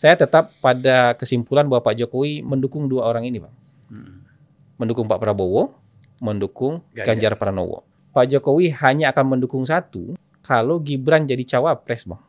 saya tetap pada kesimpulan bahwa Pak Jokowi mendukung dua orang ini, Bang. Hmm. Mendukung Pak Prabowo, mendukung Ganjar. Ganjar Pranowo. Pak Jokowi hanya akan mendukung satu kalau Gibran jadi cawapres, Bang.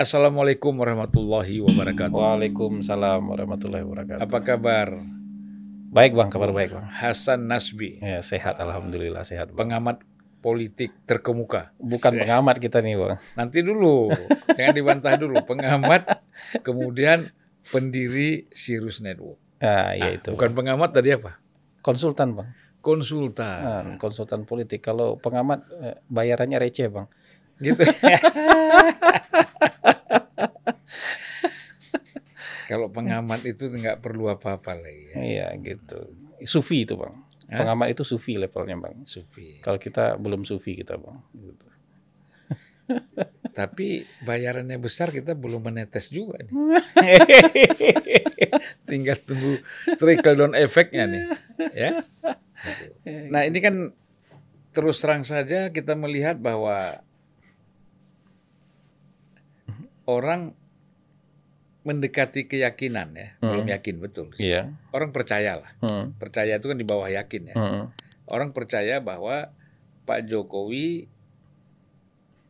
Assalamualaikum warahmatullahi wabarakatuh. Waalaikumsalam warahmatullahi wabarakatuh. Apa kabar Baik, Bang, kabar baik, Bang. Hasan Nasbi, Ya, sehat alhamdulillah sehat, Bang. pengamat politik terkemuka? Bukan Se- pengamat kita nih, Bang. Nanti dulu, jangan dibantah dulu. Pengamat, kemudian pendiri Sirius Network. Ah, ya Ah, itu. Bukan pengamat tadi apa? konsultan, Bang. Konsultan. Ah, konsultan politik. Kalau pengamat eh, bayarannya receh, Bang. Gitu. Kalau pengamat itu nggak perlu apa-apa lagi. Ya. Iya, gitu. Sufi itu, Bang. Hah? Pengamat itu sufi levelnya, Bang. Sufi. Kalau kita belum sufi kita, Bang. Gitu. Tapi bayarannya besar kita belum menetes juga nih. Tinggal tunggu trickle down efeknya nih, ya. Nah ini kan terus terang saja kita melihat bahwa orang mendekati keyakinan ya, belum Hmm. yakin betul. Iya. Orang percaya lah, Hmm. percaya itu kan di bawah yakin ya. Hmm. Orang percaya bahwa Pak Jokowi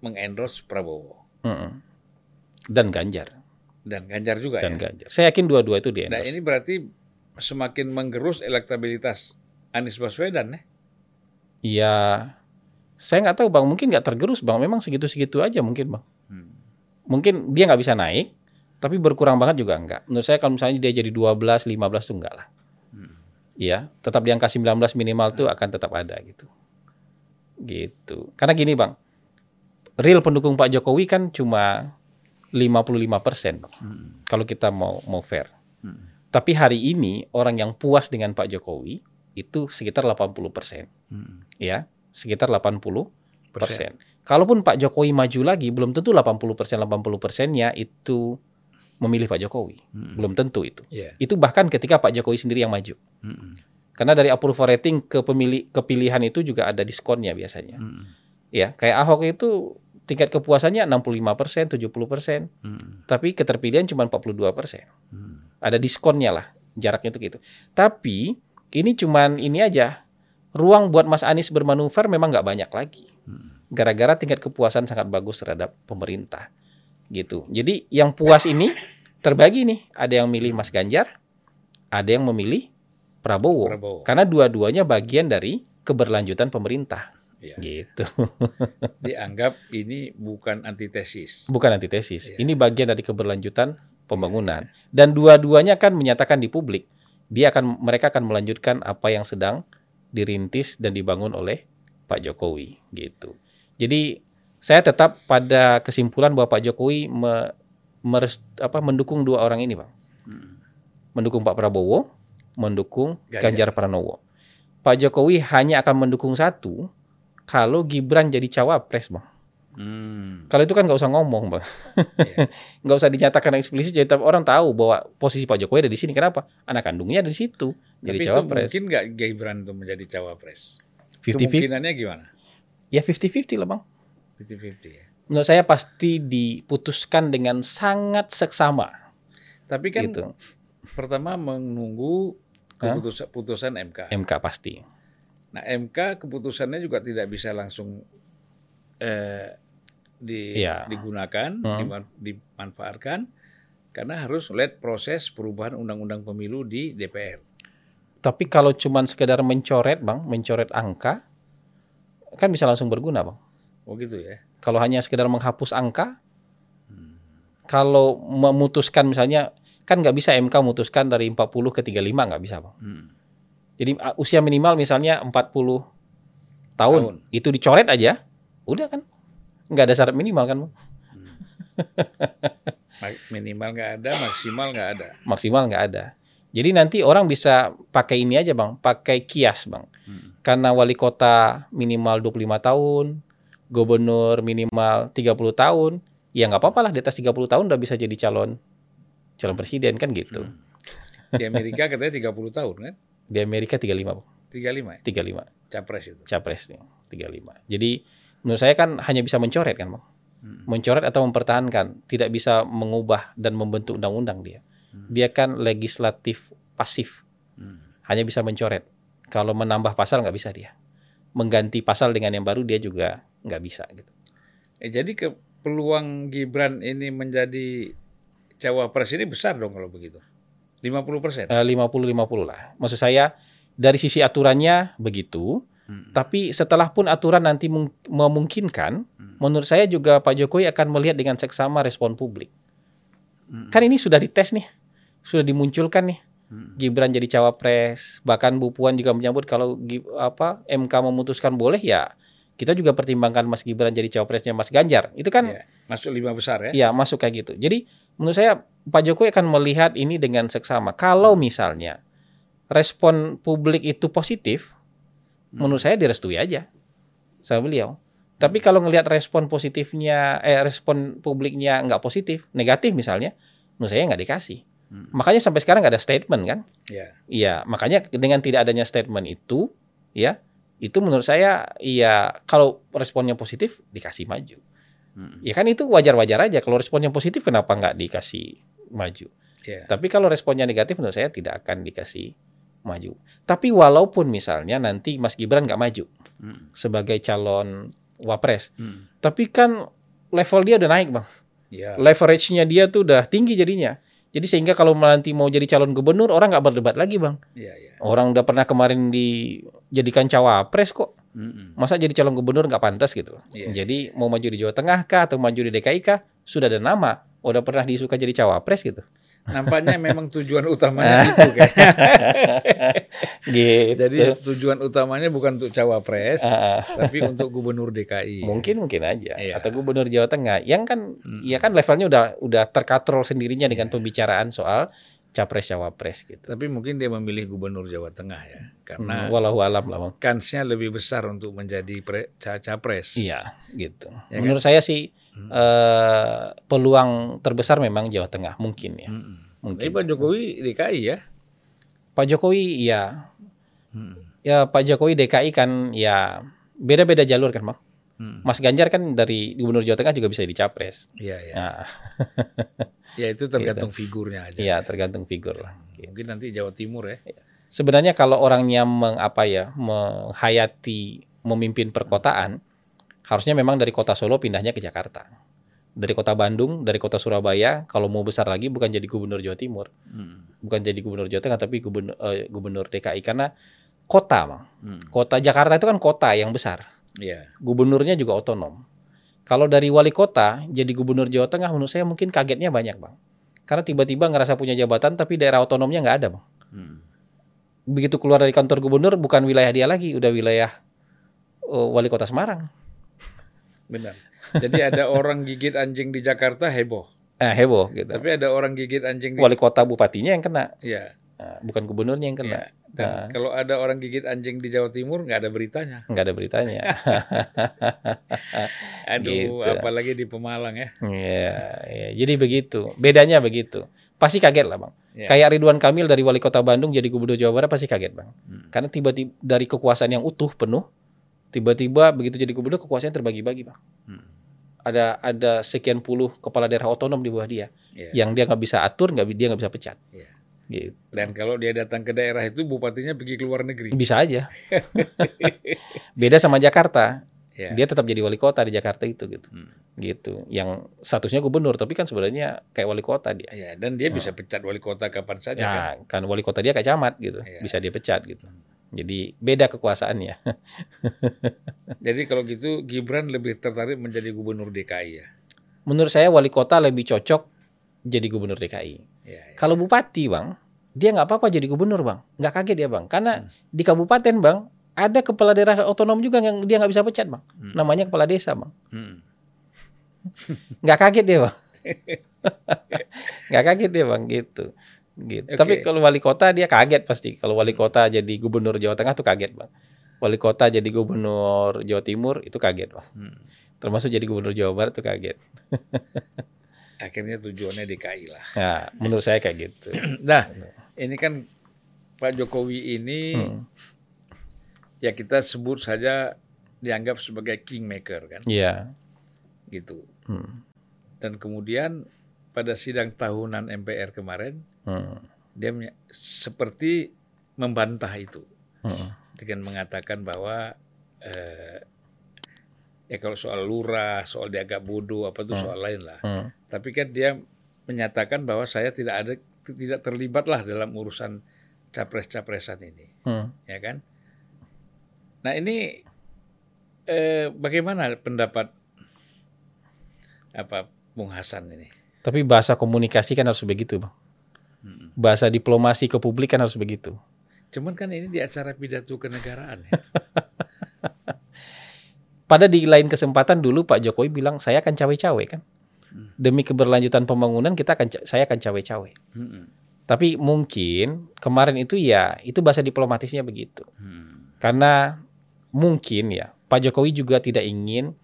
mengendorse Prabowo Hmm. Dan Ganjar. dan Ganjar juga Dan ya. Ganjar. Saya yakin dua-dua itu di Nah ini berarti semakin menggerus elektabilitas Anies Baswedan ya. Iya. Saya nggak tahu bang, mungkin nggak tergerus bang. Memang segitu-segitu aja mungkin bang. Hmm. Mungkin dia nggak bisa naik, tapi berkurang banget juga enggak. Menurut saya kalau misalnya dia jadi 12, 15 tuh enggak lah. Hmm. Iya, tetap di angka 19 minimal tuh akan tetap ada gitu. Gitu. Karena gini bang, real pendukung Pak Jokowi kan cuma 55 persen. Hmm. Kalau kita mau mau fair. Hmm. Tapi hari ini orang yang puas dengan Pak Jokowi itu sekitar 80 persen. Hmm. Ya, sekitar 80 Persen. Kalaupun Pak Jokowi maju lagi, belum tentu 80 persen 80 persennya itu memilih Pak Jokowi. Hmm. Belum tentu itu. Iya. Itu bahkan ketika Pak Jokowi sendiri yang maju. Hmm. Karena dari approval rating ke pemilih kepilihan itu juga ada diskonnya biasanya. Hmm. Ya, kayak Ahok itu tingkat kepuasannya 65 persen, 70 persen, Hmm. tapi keterpilihan cuma 42 persen. Hmm. Ada diskonnya lah, jaraknya itu gitu. Tapi ini cuman ini aja, ruang buat Mas Anies bermanuver memang nggak banyak lagi. Hmm. Gara-gara tingkat kepuasan sangat bagus terhadap pemerintah, gitu. Jadi yang puas ini terbagi nih, ada yang milih Mas Ganjar, ada yang memilih Prabowo. Prabowo. Karena dua-duanya bagian dari keberlanjutan pemerintah, Iya. gitu. Dianggap ini bukan antitesis. Bukan antitesis. Iya. Ini bagian dari keberlanjutan pembangunan. Dan dua-duanya kan menyatakan di publik, dia akan mereka akan melanjutkan apa yang sedang dirintis dan dibangun oleh Pak Jokowi, gitu. Jadi saya tetap pada kesimpulan bahwa Pak Jokowi me- meres- apa, mendukung dua orang ini, Bang. Hmm. Mendukung Pak Prabowo, mendukung Ganjar. Ganjar Pranowo. Pak Jokowi hanya akan mendukung satu kalau Gibran jadi cawapres, Bang. Hmm. Kalau itu kan nggak usah ngomong, bang. Iya. Nggak usah dinyatakan eksplisit, jadi orang tahu bahwa posisi Pak Jokowi ada di sini. Kenapa? Anak kandungnya ada di situ, jadi Tapi itu cawapres. mungkin nggak Gibran itu menjadi cawapres? 50-50. Kemungkinannya gimana? Ya 50-50 lah, bang. 50-50 ya. Menurut saya pasti diputuskan dengan sangat seksama. Tapi kan gitu. pertama menunggu keputusan putusan MK. MK pasti. Nah MK keputusannya juga tidak bisa langsung eh, di, Iya. digunakan, Hmm. diman- dimanfaatkan, karena harus lihat proses perubahan undang-undang pemilu di DPR. Tapi kalau cuman sekedar mencoret, bang, mencoret angka, kan bisa langsung berguna, bang. Oh gitu ya. Kalau hanya sekedar menghapus angka, kalau memutuskan misalnya, kan nggak bisa MK memutuskan dari 40 ke 35, nggak bisa, bang. Hmm. Jadi usia minimal misalnya 40 tahun, Tahun. itu dicoret aja, Udah kan? Nggak ada syarat minimal kan, Bang? Ma- Minimal nggak ada, maksimal nggak ada. Maksimal nggak ada. Jadi nanti orang bisa pakai ini aja, Bang. Pakai kias, Bang. Hmm. Karena wali kota minimal 25 tahun, gubernur minimal 30 tahun, ya nggak apa-apa lah di atas 30 tahun udah bisa jadi calon calon presiden kan gitu. Hmm. Di Amerika katanya 30 tahun kan? Di Amerika 35, Bang. 35 ya? 35 Capres itu. capresnya 35. Jadi menurut saya kan hanya bisa mencoret kan, Bang. Hmm. Mencoret atau mempertahankan, tidak bisa mengubah dan membentuk undang-undang dia. Hmm. Dia kan legislatif pasif, Hmm. hanya bisa mencoret. Kalau menambah pasal nggak bisa dia. Mengganti pasal dengan yang baru dia juga nggak bisa gitu. Eh, jadi ke peluang Gibran ini menjadi cawapres ini besar dong kalau begitu. 50 persen. Eh, 50-50 lah. Maksud saya dari sisi aturannya begitu, Hmm. tapi setelah pun aturan nanti mung- memungkinkan, menurut saya juga Pak Jokowi akan melihat dengan seksama respon publik. Hmm. Kan ini sudah dites nih, sudah dimunculkan nih. Hmm. Gibran jadi cawapres, bahkan Bu Puan juga menyambut kalau apa MK memutuskan boleh ya kita juga pertimbangkan Mas Gibran jadi cawapresnya Mas Ganjar. Itu kan Ya, masuk lima besar ya. ya masuk kayak gitu. Jadi menurut saya Pak Jokowi akan melihat ini dengan seksama. Kalau misalnya respon publik itu positif, menurut saya direstui aja sama beliau. Tapi kalau ngelihat respon positifnya, eh respon publiknya nggak positif, negatif misalnya, menurut saya nggak dikasih. Hmm. Makanya sampai sekarang nggak ada statement kan? Ya. Iya, makanya dengan tidak adanya statement itu, ya, itu menurut saya, iya kalau responnya positif dikasih maju. Hmm. Ya kan itu wajar-wajar aja. Kalau responnya positif kenapa nggak dikasih maju? Ya. Tapi kalau responnya negatif menurut saya tidak akan dikasih maju. Tapi walaupun misalnya nanti Mas Gibran nggak maju Hmm. sebagai calon wapres, Hmm. tapi kan level dia udah naik bang, Ya. leverage-nya dia tuh udah tinggi jadinya. Jadi sehingga kalau nanti mau jadi calon gubernur orang nggak berdebat lagi bang. Ya, ya. Orang udah pernah kemarin dijadikan cawapres kok. Hmm. Masa jadi calon gubernur nggak pantas gitu. Iya. Jadi mau maju di Jawa Tengah kah atau maju di DKI kah sudah ada nama. Udah pernah disuka jadi cawapres gitu. Nampaknya memang tujuan utamanya itu kayaknya. Gitu. Jadi tujuan utamanya bukan untuk cawapres, Ah, tapi untuk gubernur DKI. mungkin mungkin aja Iya. atau gubernur Jawa Tengah yang kan Hmm. ya kan levelnya udah udah terkatrol sendirinya dengan Iya. pembicaraan soal capres cawapres gitu. Tapi mungkin dia memilih gubernur Jawa Tengah ya, karena Hmm, walau alam lah bang. kansnya lebih besar untuk menjadi pre, ca- capres. Iya gitu. Ya kan? Menurut saya sih Hmm. eh, peluang terbesar memang Jawa Tengah mungkin ya. Hmm. Mungkin. Tapi Pak Jokowi DKI ya. Pak Jokowi ya Hmm. ya Pak Jokowi DKI kan ya beda-beda jalur kan bang. Hmm. Mas Ganjar kan dari gubernur Jawa Tengah juga bisa jadi capres. Iya ya. Nah, Ya itu tergantung figurnya aja. iya tergantung figur lah. Mungkin nanti Jawa Timur ya. Sebenarnya kalau orangnya mengapa ya menghayati memimpin perkotaan, harusnya memang dari kota Solo pindahnya ke Jakarta. Dari kota Bandung, dari kota Surabaya, kalau mau besar lagi bukan jadi gubernur Jawa Timur, Hmm. bukan jadi gubernur Jawa Tengah tapi gubernur eh, gubernur DKI karena kota, Bang. Hmm. Kota Jakarta itu kan kota yang besar. Iya. Gubernurnya juga otonom. Kalau dari wali kota jadi gubernur Jawa Tengah menurut saya mungkin kagetnya banyak, Bang. Karena tiba-tiba ngerasa punya jabatan tapi daerah otonomnya nggak ada, Bang. Hmm. begitu keluar dari kantor gubernur bukan wilayah dia lagi, udah wilayah uh, wali kota Semarang. Benar. Jadi ada orang gigit anjing di Jakarta heboh. Eh, heboh gitu. Tapi ada orang gigit anjing di Wali kota bupatinya yang kena, ya. Nah, bukan gubernurnya yang kena. ya. Dan Nah. kalau ada orang gigit anjing di Jawa Timur nggak ada beritanya. Nggak ada beritanya. Aduh, Gitu. apalagi di Pemalang ya. Iya, iya. jadi begitu. Bedanya begitu. Pasti kaget lah, Bang. Ya. Kayak Ridwan Kamil dari wali kota Bandung jadi gubernur Jawa Barat pasti kaget, Bang. Hmm. Karena tiba-tiba dari kekuasaan yang utuh penuh, tiba-tiba begitu jadi gubernur kekuasaan terbagi-bagi, Bang. Hmm. Ada ada sekian puluh kepala daerah otonom di bawah dia. Ya. yang dia nggak bisa atur, nggak dia nggak bisa pecat. Iya. Gitu. Dan kalau dia datang ke daerah itu bupatinya pergi ke luar negeri. Bisa aja. Beda sama Jakarta, Ya. dia tetap jadi wali kota di Jakarta itu gitu. Hmm. Gitu. Yang statusnya gubernur, tapi kan sebenarnya kayak wali kota dia. Ya, dan dia bisa pecat wali kota kapan saja kan. Ya, kan wali kota dia kayak camat gitu, Iya. bisa dia pecat gitu. Jadi beda kekuasaannya. Jadi kalau gitu Gibran lebih tertarik menjadi gubernur DKI ya. Menurut saya wali kota lebih cocok jadi gubernur DKI. Ya, ya. Kalau bupati, bang, dia nggak apa-apa jadi gubernur, bang. Nggak kaget dia, bang. Karena Hmm. di kabupaten, bang, ada kepala daerah otonom juga yang dia nggak bisa pecat bang. Namanya kepala desa bang. Hmm. Nggak kaget dia bang. nggak kaget dia bang gitu. Gitu. Oke. Tapi kalau wali kota dia kaget pasti. Kalau wali kota jadi gubernur Jawa Tengah tuh kaget bang. Wali kota jadi gubernur Jawa Timur itu kaget bang. Hmm. Termasuk jadi gubernur Jawa Barat tuh kaget. Akhirnya tujuannya DKI lah. Nah, menurut saya kayak gitu. Nah, ini kan Pak Jokowi ini Hmm. ya kita sebut saja dianggap sebagai kingmaker kan, Iya. gitu. Hmm. Dan kemudian pada sidang tahunan MPR kemarin Hmm. dia seperti membantah itu Hmm. dengan mengatakan bahwa eh, ya kalau soal lurah, soal dia agak bodoh apa itu soal lain lah. Hmm. Tapi kan dia menyatakan bahwa saya tidak ada tidak terlibat lah dalam urusan capres-capresan ini, Hmm. ya kan? Nah ini eh, bagaimana pendapat apa Bung Hasan ini? Tapi bahasa komunikasi kan harus begitu, Bang. Bahasa diplomasi ke publik kan harus begitu. Cuman kan ini di acara pidato kenegaraan ya. Pada di lain kesempatan dulu Pak Jokowi bilang saya akan cawe-cawe kan. Demi keberlanjutan pembangunan kita akan saya akan cawe-cawe. Mm-mm. Tapi mungkin kemarin itu ya itu bahasa diplomatisnya begitu. Hmm. Karena mungkin ya Pak Jokowi juga tidak ingin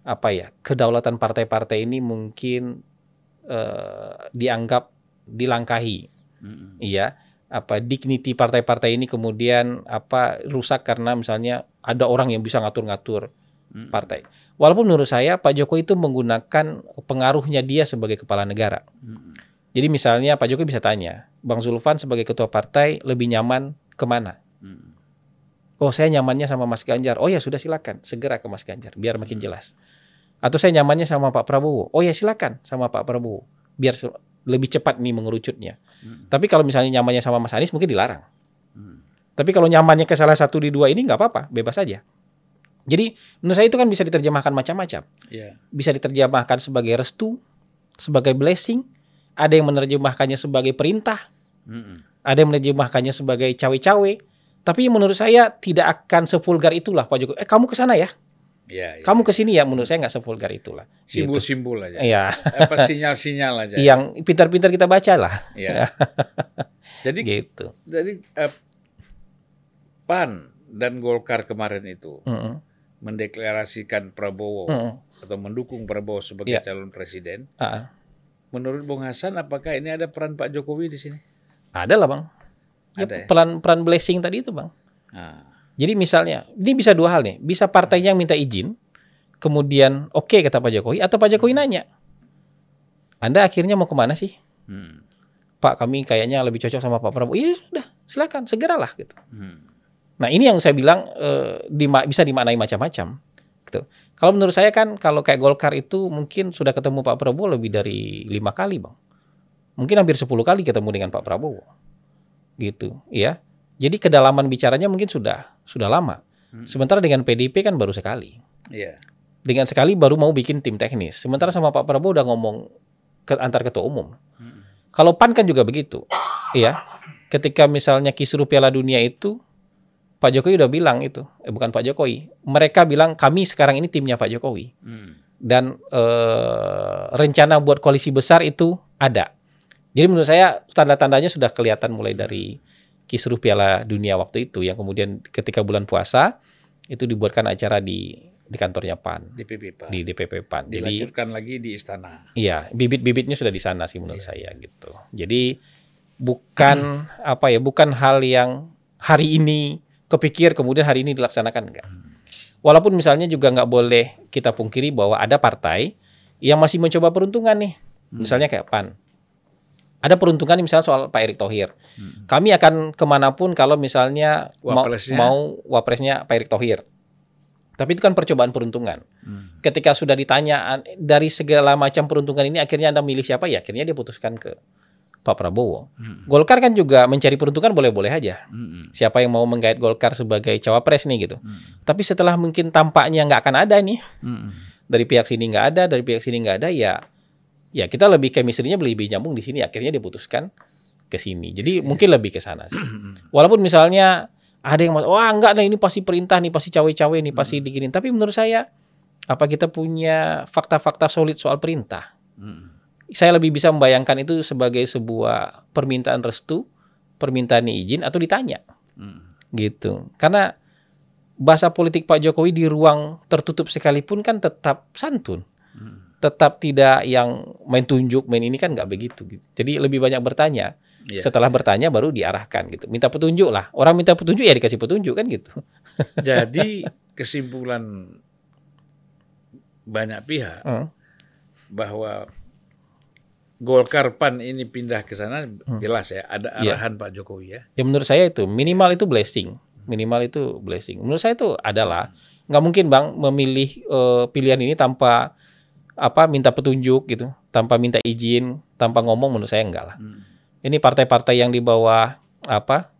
apa ya kedaulatan partai-partai ini mungkin eh, dianggap dilangkahi. Mm-mm. iya apa dignity partai-partai ini kemudian apa rusak karena misalnya ada orang yang bisa ngatur-ngatur partai. Walaupun menurut saya Pak Jokowi itu menggunakan pengaruhnya dia sebagai kepala negara. Jadi misalnya Pak Jokowi bisa tanya, Bang Zulfan sebagai ketua partai lebih nyaman ke mana? Mm-mm. Oh saya nyamannya sama Mas Ganjar. Oh ya sudah silakan segera ke Mas Ganjar biar makin jelas. Atau saya nyamannya sama Pak Prabowo. Oh ya silakan sama Pak Prabowo biar lebih cepat nih mengerucutnya. Mm. Tapi kalau misalnya nyamannya sama Mas Anies mungkin dilarang. Mm. Tapi kalau nyamannya ke salah satu di dua ini nggak apa-apa, bebas saja. Jadi menurut saya itu kan bisa diterjemahkan macam-macam. Ya. Bisa diterjemahkan sebagai restu, sebagai blessing, ada yang menerjemahkannya sebagai perintah, Mm-mm. ada yang menerjemahkannya sebagai cawe-cawe. Tapi menurut saya tidak akan sepulgar itulah Pak Jokowi. Eh kamu ke sana ya, Ya, ya. kamu ke sini ya. Menurut saya nggak sepulgar itulah. Gitu. simbol-simbol aja. Iya, Apa sinyal-sinyal aja. yang pintar-pintar kita baca lah. Ya. Jadi Gitu. jadi eh, PAN dan Golkar kemarin itu Mm-mm. mendeklarasikan Prabowo Mm-mm. atau mendukung Prabowo sebagai Iya. calon presiden. Ah, Menurut Bung Hasan, apakah ini ada peran Pak Jokowi di sini? ada lah bang. Ya, Ada ya? peran peran blessing tadi itu bang. Ah, Jadi misalnya, ini bisa dua hal nih. Bisa partainya yang minta izin, kemudian oke kata Pak Jokowi, atau Pak Jokowi nanya, Anda akhirnya mau ke mana sih? hmm, Pak, kami kayaknya lebih cocok sama Pak Prabowo. Iya sudah, silakan, segeralah gitu. hmm, Nah ini yang saya bilang eh, dima- bisa dimaknai macam-macam. Gitu. Kalau menurut saya kan, kalau kayak Golkar itu mungkin sudah ketemu Pak Prabowo lebih dari lima kali, bang. Mungkin hampir 10 kali ketemu dengan Pak Prabowo, gitu, ya. Jadi kedalaman bicaranya mungkin sudah sudah lama. Hmm. Sementara dengan PDIP kan baru sekali. Iya. Dengan sekali baru mau bikin tim teknis. Sementara sama Pak Prabowo udah ngomong ke antar ketua umum. Hmm. Kalau PAN kan juga begitu. Iya. Ketika misalnya kisru Piala Dunia itu Pak Jokowi udah bilang itu, eh bukan Pak Jokowi. Mereka bilang kami sekarang ini timnya Pak Jokowi Hmm. dan eh, rencana buat koalisi besar itu ada. Jadi menurut saya tanda-tandanya sudah kelihatan mulai dari kisruh Piala Dunia waktu itu yang kemudian ketika bulan puasa itu dibuatkan acara di di kantornya PAN DPP PAN. di DPP PAN. Jadi Dilanjutkan lagi di istana. iya, bibit-bibitnya sudah di sana sih menurut saya gitu. Jadi bukan apa ya, bukan hal yang hari ini kepikir kemudian hari ini dilaksanakan enggak. Walaupun misalnya juga nggak boleh kita pungkiri bahwa ada partai yang masih mencoba peruntungan nih. Misalnya kayak PAN. Ada peruntungan misalnya soal Pak Erick Thohir. Kami akan ke mana pun kalau misalnya mau, Wapresnya. mau wapresnya Pak Erick Thohir. Tapi itu kan percobaan peruntungan. Hmm. Ketika sudah ditanya an- dari segala macam peruntungan ini akhirnya Anda milih siapa ya? Akhirnya dia putuskan ke Pak Prabowo. Hmm. Golkar kan juga mencari peruntungan boleh-boleh aja. Hmm. Siapa yang mau menggait Golkar sebagai cawapres nih gitu. Hmm. Tapi setelah mungkin tampaknya nggak akan ada nih Hmm. dari pihak sini nggak ada, dari pihak sini nggak ada ya ya kita lebih chemistry-nya lebih nyambung di sini akhirnya diputuskan ke sini. Jadi mungkin lebih ke sana sih. Walaupun misalnya Ada yang mas- wah enggak nah ini pasti perintah nih, pasti cawe-cawe nih, pasti diginin. Tapi menurut saya apa kita punya fakta-fakta solid soal perintah? Mm. Saya lebih bisa membayangkan itu sebagai sebuah permintaan restu, permintaan izin atau ditanya Mm. gitu. Karena bahasa politik Pak Jokowi di ruang tertutup sekalipun kan tetap santun. Mm. Tetap tidak yang main tunjuk, main ini kan nggak begitu gitu. Jadi lebih banyak bertanya. Iya. Setelah bertanya baru diarahkan gitu. Minta petunjuk lah. Orang minta petunjuk ya dikasih petunjuk kan gitu. Jadi kesimpulan banyak pihak Hmm. bahwa Golkar Pan ini pindah ke sana jelas ya ada Iya. arahan Pak Jokowi ya. Ya menurut saya itu minimal itu blessing. Minimal itu blessing. Menurut saya itu adalah nggak mungkin bang memilih eh, pilihan ini tanpa apa minta petunjuk gitu, tanpa minta izin, tanpa ngomong menurut saya enggak lah. Hmm. Ini partai-partai yang di bawah apa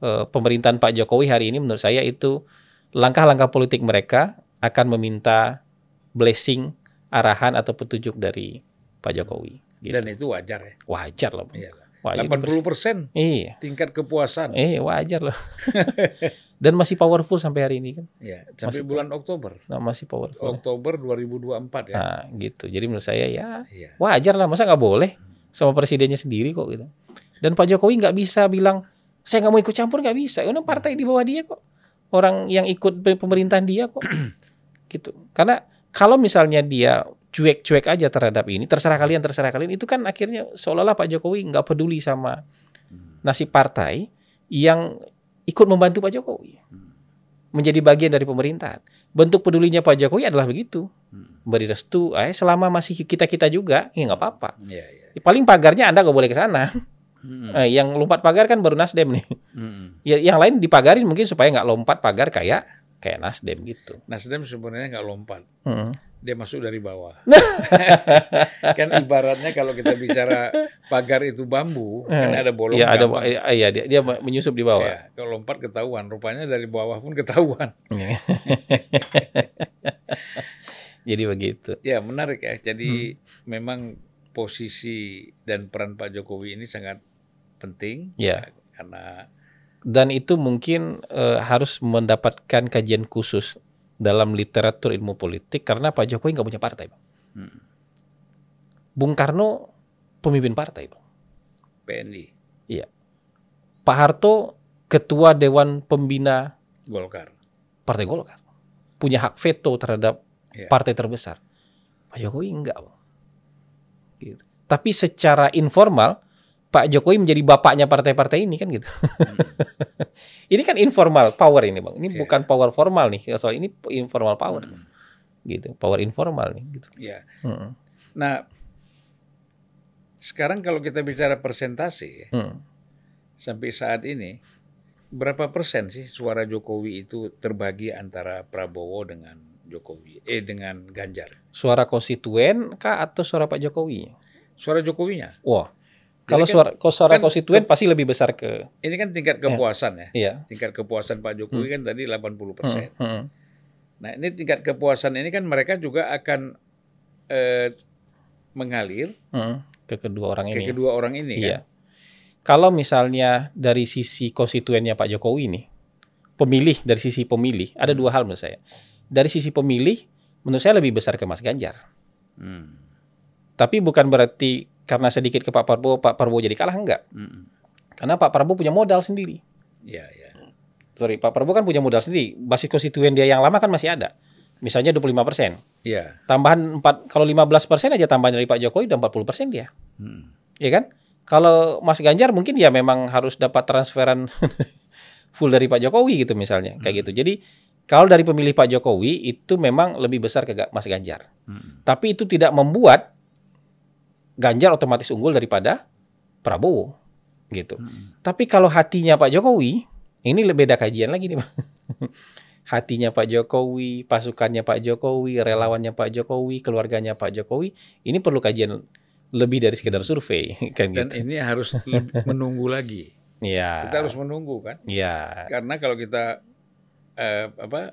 eh, pemerintahan Pak Jokowi hari ini menurut saya itu langkah-langkah politik mereka akan meminta blessing, arahan atau petunjuk dari Pak Jokowi. Gitu. Dan itu wajar ya. Wajar loh. Iyalah. Wajar 80 persen Iya. tingkat kepuasan. Eh wajar loh. Dan masih powerful sampai hari ini kan. Ya, sampai Masih- bulan Oktober. Nah, masih powerful. Oktober 2024 ya. Nah, gitu. Jadi menurut saya ya Iya. wajar lah. Masa nggak boleh sama presidennya sendiri kok gitu. Dan Pak Jokowi nggak bisa bilang saya nggak mau ikut campur nggak bisa. Karena partai di bawah dia kok. Orang yang ikut pe- pemerintahan dia kok. gitu. Karena kalau misalnya dia cuek-cuek aja terhadap ini, terserah kalian, terserah kalian, itu kan akhirnya seolah-olah Pak Jokowi nggak peduli sama nasib partai yang ikut membantu Pak Jokowi menjadi bagian dari pemerintahan. Bentuk pedulinya Pak Jokowi adalah begitu, beri restu. Eh, selama masih kita kita juga, ya nggak apa-apa. Iya, iya. Paling pagarnya Anda nggak boleh ke sana. Hmm. Eh, yang lompat pagar kan baru Nasdem nih. Hmm. Ya, yang lain dipagarin mungkin supaya nggak lompat pagar kayak kayak Nasdem gitu. Nasdem sebenarnya nggak lompat. Mm. dia masuk dari bawah. kan ibaratnya kalau kita bicara pagar itu bambu, kan ada bolong. Iya ada, iya iya, dia, dia menyusup di bawah. Ya, kalau lompat ketahuan, rupanya dari bawah pun ketahuan. Jadi begitu. Ya menarik ya. Jadi Hmm. memang posisi dan peran Pak Jokowi ini sangat penting. Ya. Karena Dan itu mungkin eh, harus mendapatkan kajian khusus dalam literatur ilmu politik karena Pak Jokowi nggak punya partai, Bang. hmm, Bung Karno pemimpin partai, Bang. PNI, Pak Harto ketua dewan pembina Golkar. Partai Golkar. Punya hak veto terhadap Ya. partai terbesar. Pak Jokowi enggak, Bang. Gitu. Tapi secara informal Pak Jokowi menjadi bapaknya partai-partai ini kan gitu. ini kan informal power ini, Bang. Ini Iya. bukan power formal nih. Soal ini informal power. Hmm, Gitu. Power informal nih gitu. Ya. Mm. Nah, sekarang kalau kita bicara persentase Mm. sampai saat ini berapa persen sih suara Jokowi itu terbagi antara Prabowo dengan Jokowi eh dengan Ganjar? Suara konstituen kah atau suara Pak Jokowi? Suara Jokowinya. Wah. Kalau kan- suara kalau suara kan konstituen pasti lebih besar ke Ini kan tingkat kepuasan ya. iya. Tingkat kepuasan Pak Jokowi kan tadi 80 persen. Mm, mm. Nah ini tingkat kepuasan ini kan mereka juga akan eh, mengalir Mm. ke kedua orang ke ini. kedua orang ini Iya. kan. Kalau misalnya dari sisi konstituennya Pak Jokowi ini, pemilih dari sisi pemilih ada dua hal menurut saya. Dari sisi pemilih, menurut saya lebih besar ke Mas Ganjar. Hmm. Tapi bukan berarti karena sedikit ke Pak Prabowo, Pak Prabowo jadi kalah enggak. Hmm. Karena Pak Prabowo punya modal sendiri. Iya, iya. Sorry, Pak Prabowo kan punya modal sendiri. Basis konstituen dia yang lama kan masih ada. Misalnya 25 persen. Iya. Tambahan 4, kalau 15 persen aja tambahan dari Pak Jokowi udah 40 persen dia. Hmm. ya kan? Kalau Mas Ganjar mungkin ya memang harus dapat transferan full dari Pak Jokowi gitu misalnya, kayak gitu. Jadi kalau dari pemilih Pak Jokowi itu memang lebih besar ke Mas Ganjar. Hmm. Tapi itu tidak membuat Ganjar otomatis unggul daripada Prabowo gitu. Hmm. Tapi kalau hatinya Pak Jokowi, ini lebih beda kajian lagi nih, Bang. Hatinya Pak Jokowi, pasukannya Pak Jokowi, relawannya Pak Jokowi, keluarganya Pak Jokowi, ini perlu kajian lebih dari sekedar survei kan Dan gitu. ini harus menunggu lagi. Iya. Kita harus menunggu kan. Iya. Karena kalau kita eh, apa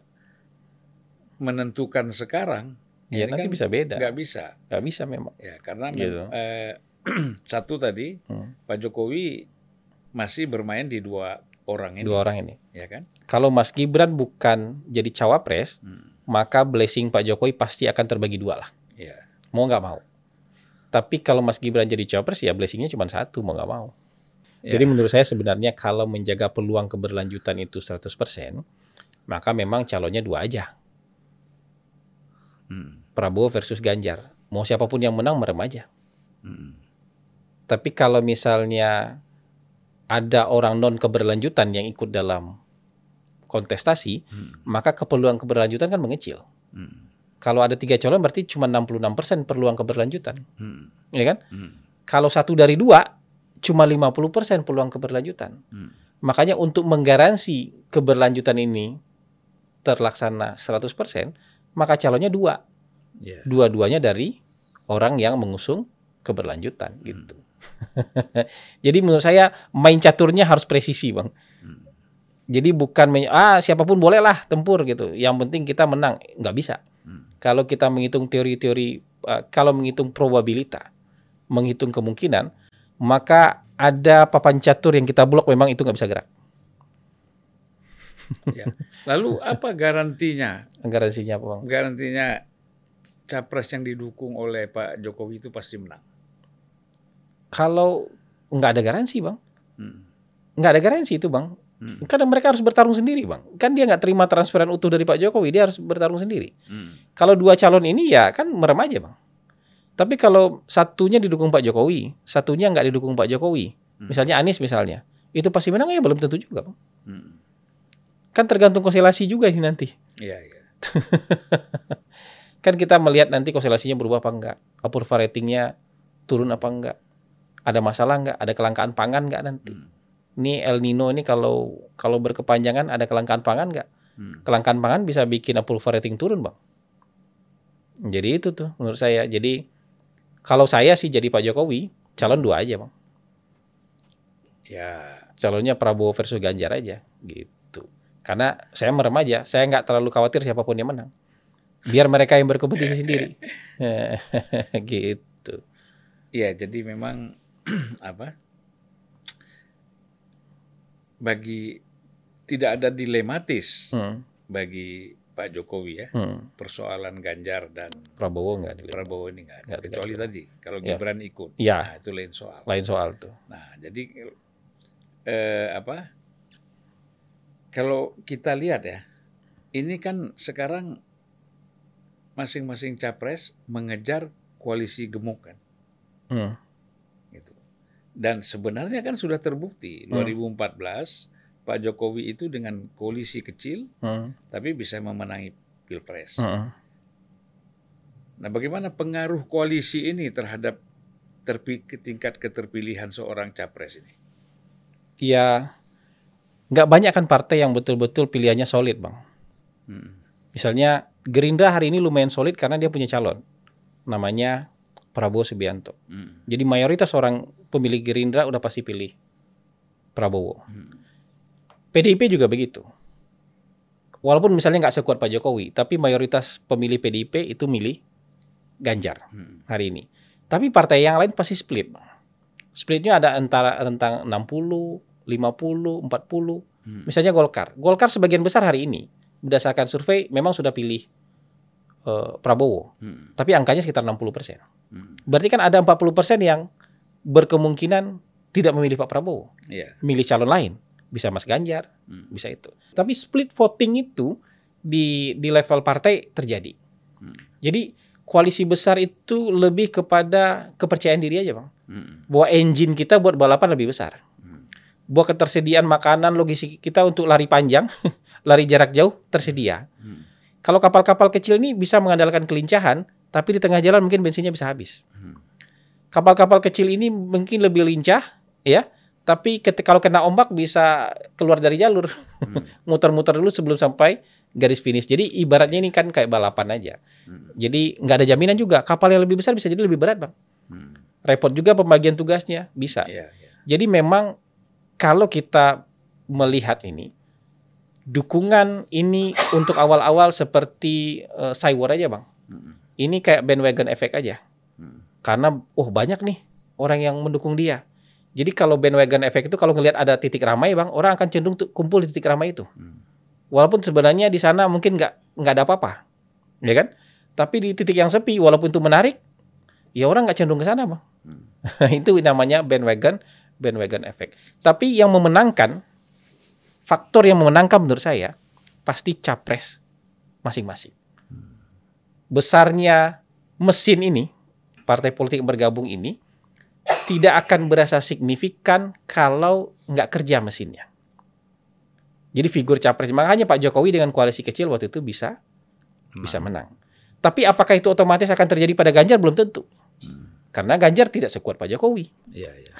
menentukan sekarang, Ya ini nanti kan bisa beda. nggak bisa. Nggak bisa memang. Ya, karena Gitu. eh, satu tadi Hmm. Pak Jokowi masih bermain di dua orang ini, dua orang ini. ya kan? Kalau Mas Gibran bukan jadi cawapres, Hmm. maka blessing Pak Jokowi pasti akan terbagi dua lah. Ya. Mau nggak mau. Tapi kalau Mas Gibran jadi cawapres ya blessingnya cuma satu, mau nggak mau. Ya. Jadi menurut saya sebenarnya kalau menjaga peluang keberlanjutan itu 100%, maka memang calonnya dua aja. Hmm. Prabowo versus Ganjar. Mau siapa pun yang menang merem aja. Hmm. Tapi kalau misalnya ada orang non keberlanjutan yang ikut dalam kontestasi, Hmm. maka keperluan keberlanjutan kan mengecil. Hmm. Kalau ada tiga calon berarti cuma 66% peluang keberlanjutan, Hmm. ya kan? Hmm. Kalau satu dari dua, cuma 50% peluang keberlanjutan. Hmm. Makanya untuk menggaransi keberlanjutan ini terlaksana 100%, maka calonnya dua. Ya. Dua-duanya dari orang yang mengusung keberlanjutan gitu. Jadi menurut saya main caturnya harus presisi, Bang. Hmm. Jadi bukan ah siapa pun boleh lah tempur gitu. Yang penting kita menang, nggak bisa. Hmm. Kalau kita menghitung teori-teori, uh, kalau menghitung probabilitas, menghitung kemungkinan, maka ada papan catur yang kita blok memang itu nggak bisa gerak. Ya. Lalu apa garantinya? Garansinya apa bang? Garantinya capres yang didukung oleh Pak Jokowi itu pasti menang. Kalau nggak ada garansi bang, Hmm. nggak ada garansi itu bang. Hmm. Karena mereka harus bertarung sendiri bang. Kan dia nggak terima transferan utuh dari Pak Jokowi, dia harus bertarung sendiri. Hmm. Kalau dua calon ini ya kan merem aja bang. Tapi kalau satunya didukung Pak Jokowi, satunya nggak didukung Pak Jokowi, Hmm. misalnya Anies misalnya, itu pasti menang ya belum tentu juga bang. Hmm. Kan tergantung konstelasi juga ini nanti. Iya, iya. Kan kita melihat nanti konstelasinya berubah apa enggak, approval ratingnya turun apa enggak, ada masalah enggak, ada kelangkaan pangan enggak nanti. Hmm. Ini El Nino ini kalau kalau berkepanjangan ada kelangkaan pangan enggak? Hmm. Kelangkaan pangan bisa bikin approval rating turun bang. Jadi itu tuh menurut saya. Jadi kalau saya sih jadi Pak Jokowi, calon dua aja bang. Ya. Calonnya Prabowo versus Ganjar aja gitu. Karena saya merem aja, saya nggak terlalu khawatir siapa pun yang menang. Biar mereka yang berkompetisi sendiri. gitu. Iya, jadi memang apa? Bagi tidak ada dilematis Hmm, bagi Pak Jokowi ya hmm. persoalan Ganjar dan Prabowo nggak dilihat. Prabowo ini nggak ada. Nggak ada. Kecuali tadi kalau Ya. Gibran ikut, Ya. nah itu lain soal. Lain soal tuh. Nah, jadi eh, apa? Kalau kita lihat ya, ini kan sekarang masing-masing capres mengejar koalisi gemuk kan, Hmm. gitu. Dan sebenarnya kan sudah terbukti Hmm. 2014 Pak Jokowi itu dengan koalisi kecil Hmm. tapi bisa memenangi pilpres. Hmm. Nah, bagaimana pengaruh koalisi ini terhadap terpi, tingkat keterpilihan seorang capres ini? Ya nggak banyak kan partai yang betul-betul pilihannya solid bang. Hmm. Misalnya Gerindra hari ini lumayan solid karena dia punya calon. Namanya Prabowo Subianto. Hmm. Jadi mayoritas orang pemilih Gerindra udah pasti pilih Prabowo. Hmm. PDIP juga begitu. Walaupun misalnya nggak sekuat Pak Jokowi, tapi mayoritas pemilih PDIP itu milih Ganjar Hmm. hari ini. Tapi partai yang lain pasti split. Splitnya ada antara rentang 60, 50, 40. Hmm. Misalnya Golkar. Golkar sebagian besar hari ini berdasarkan survei memang sudah pilih eh, Prabowo, Hmm. tapi angkanya sekitar 60 persen. Hmm. Berarti kan ada 40 persen yang berkemungkinan tidak memilih Pak Prabowo, Iya. milih calon lain. Bisa Mas Ganjar, Hmm. bisa itu. Tapi split voting itu di di level partai terjadi. Hmm. Jadi koalisi besar itu lebih kepada kepercayaan diri aja, Bang. Hmm. Bahwa engine kita buat balapan lebih besar. Hmm. Bahwa ketersediaan makanan logistik kita untuk lari panjang, lari jarak jauh tersedia. Hmm. Kalau kapal-kapal kecil ini bisa mengandalkan kelincahan, tapi di tengah jalan mungkin bensinnya bisa habis. Hmm. Kapal-kapal kecil ini mungkin lebih lincah, ya, tapi ketika kalau kena ombak bisa keluar dari jalur, Hmm. muter-muter dulu sebelum sampai garis finish. Jadi ibaratnya ini kan kayak balapan aja. Hmm. Jadi nggak ada jaminan juga. Kapal yang lebih besar bisa jadi lebih berat, bang. Hmm. Repot juga pembagian tugasnya, bisa. Iya, iya. Jadi memang kalau kita melihat ini, dukungan ini untuk awal-awal seperti uh, Cywar aja bang. Hmm. Ini kayak bandwagon efek aja. Hmm. Karena oh banyak nih orang yang mendukung dia. Jadi kalau bandwagon efek itu kalau ngelihat ada titik ramai bang, orang akan cenderung kumpul di titik ramai itu. Hmm. Walaupun sebenarnya di sana mungkin nggak nggak ada apa-apa, ya kan? Tapi di titik yang sepi, walaupun itu menarik, ya orang nggak cenderung ke sana bang. Hmm. itu namanya bandwagon bandwagon efek. Tapi yang memenangkan faktor yang memenangkan menurut saya pasti capres masing-masing. Besarnya mesin ini, partai politik yang bergabung ini tidak akan berasa signifikan kalau nggak kerja mesinnya. Jadi figur capres makanya Pak Jokowi dengan koalisi kecil waktu itu bisa bisa menang. Tapi apakah itu otomatis akan terjadi pada Ganjar belum tentu. Karena Ganjar tidak sekuat Pak Jokowi. Iya, iya.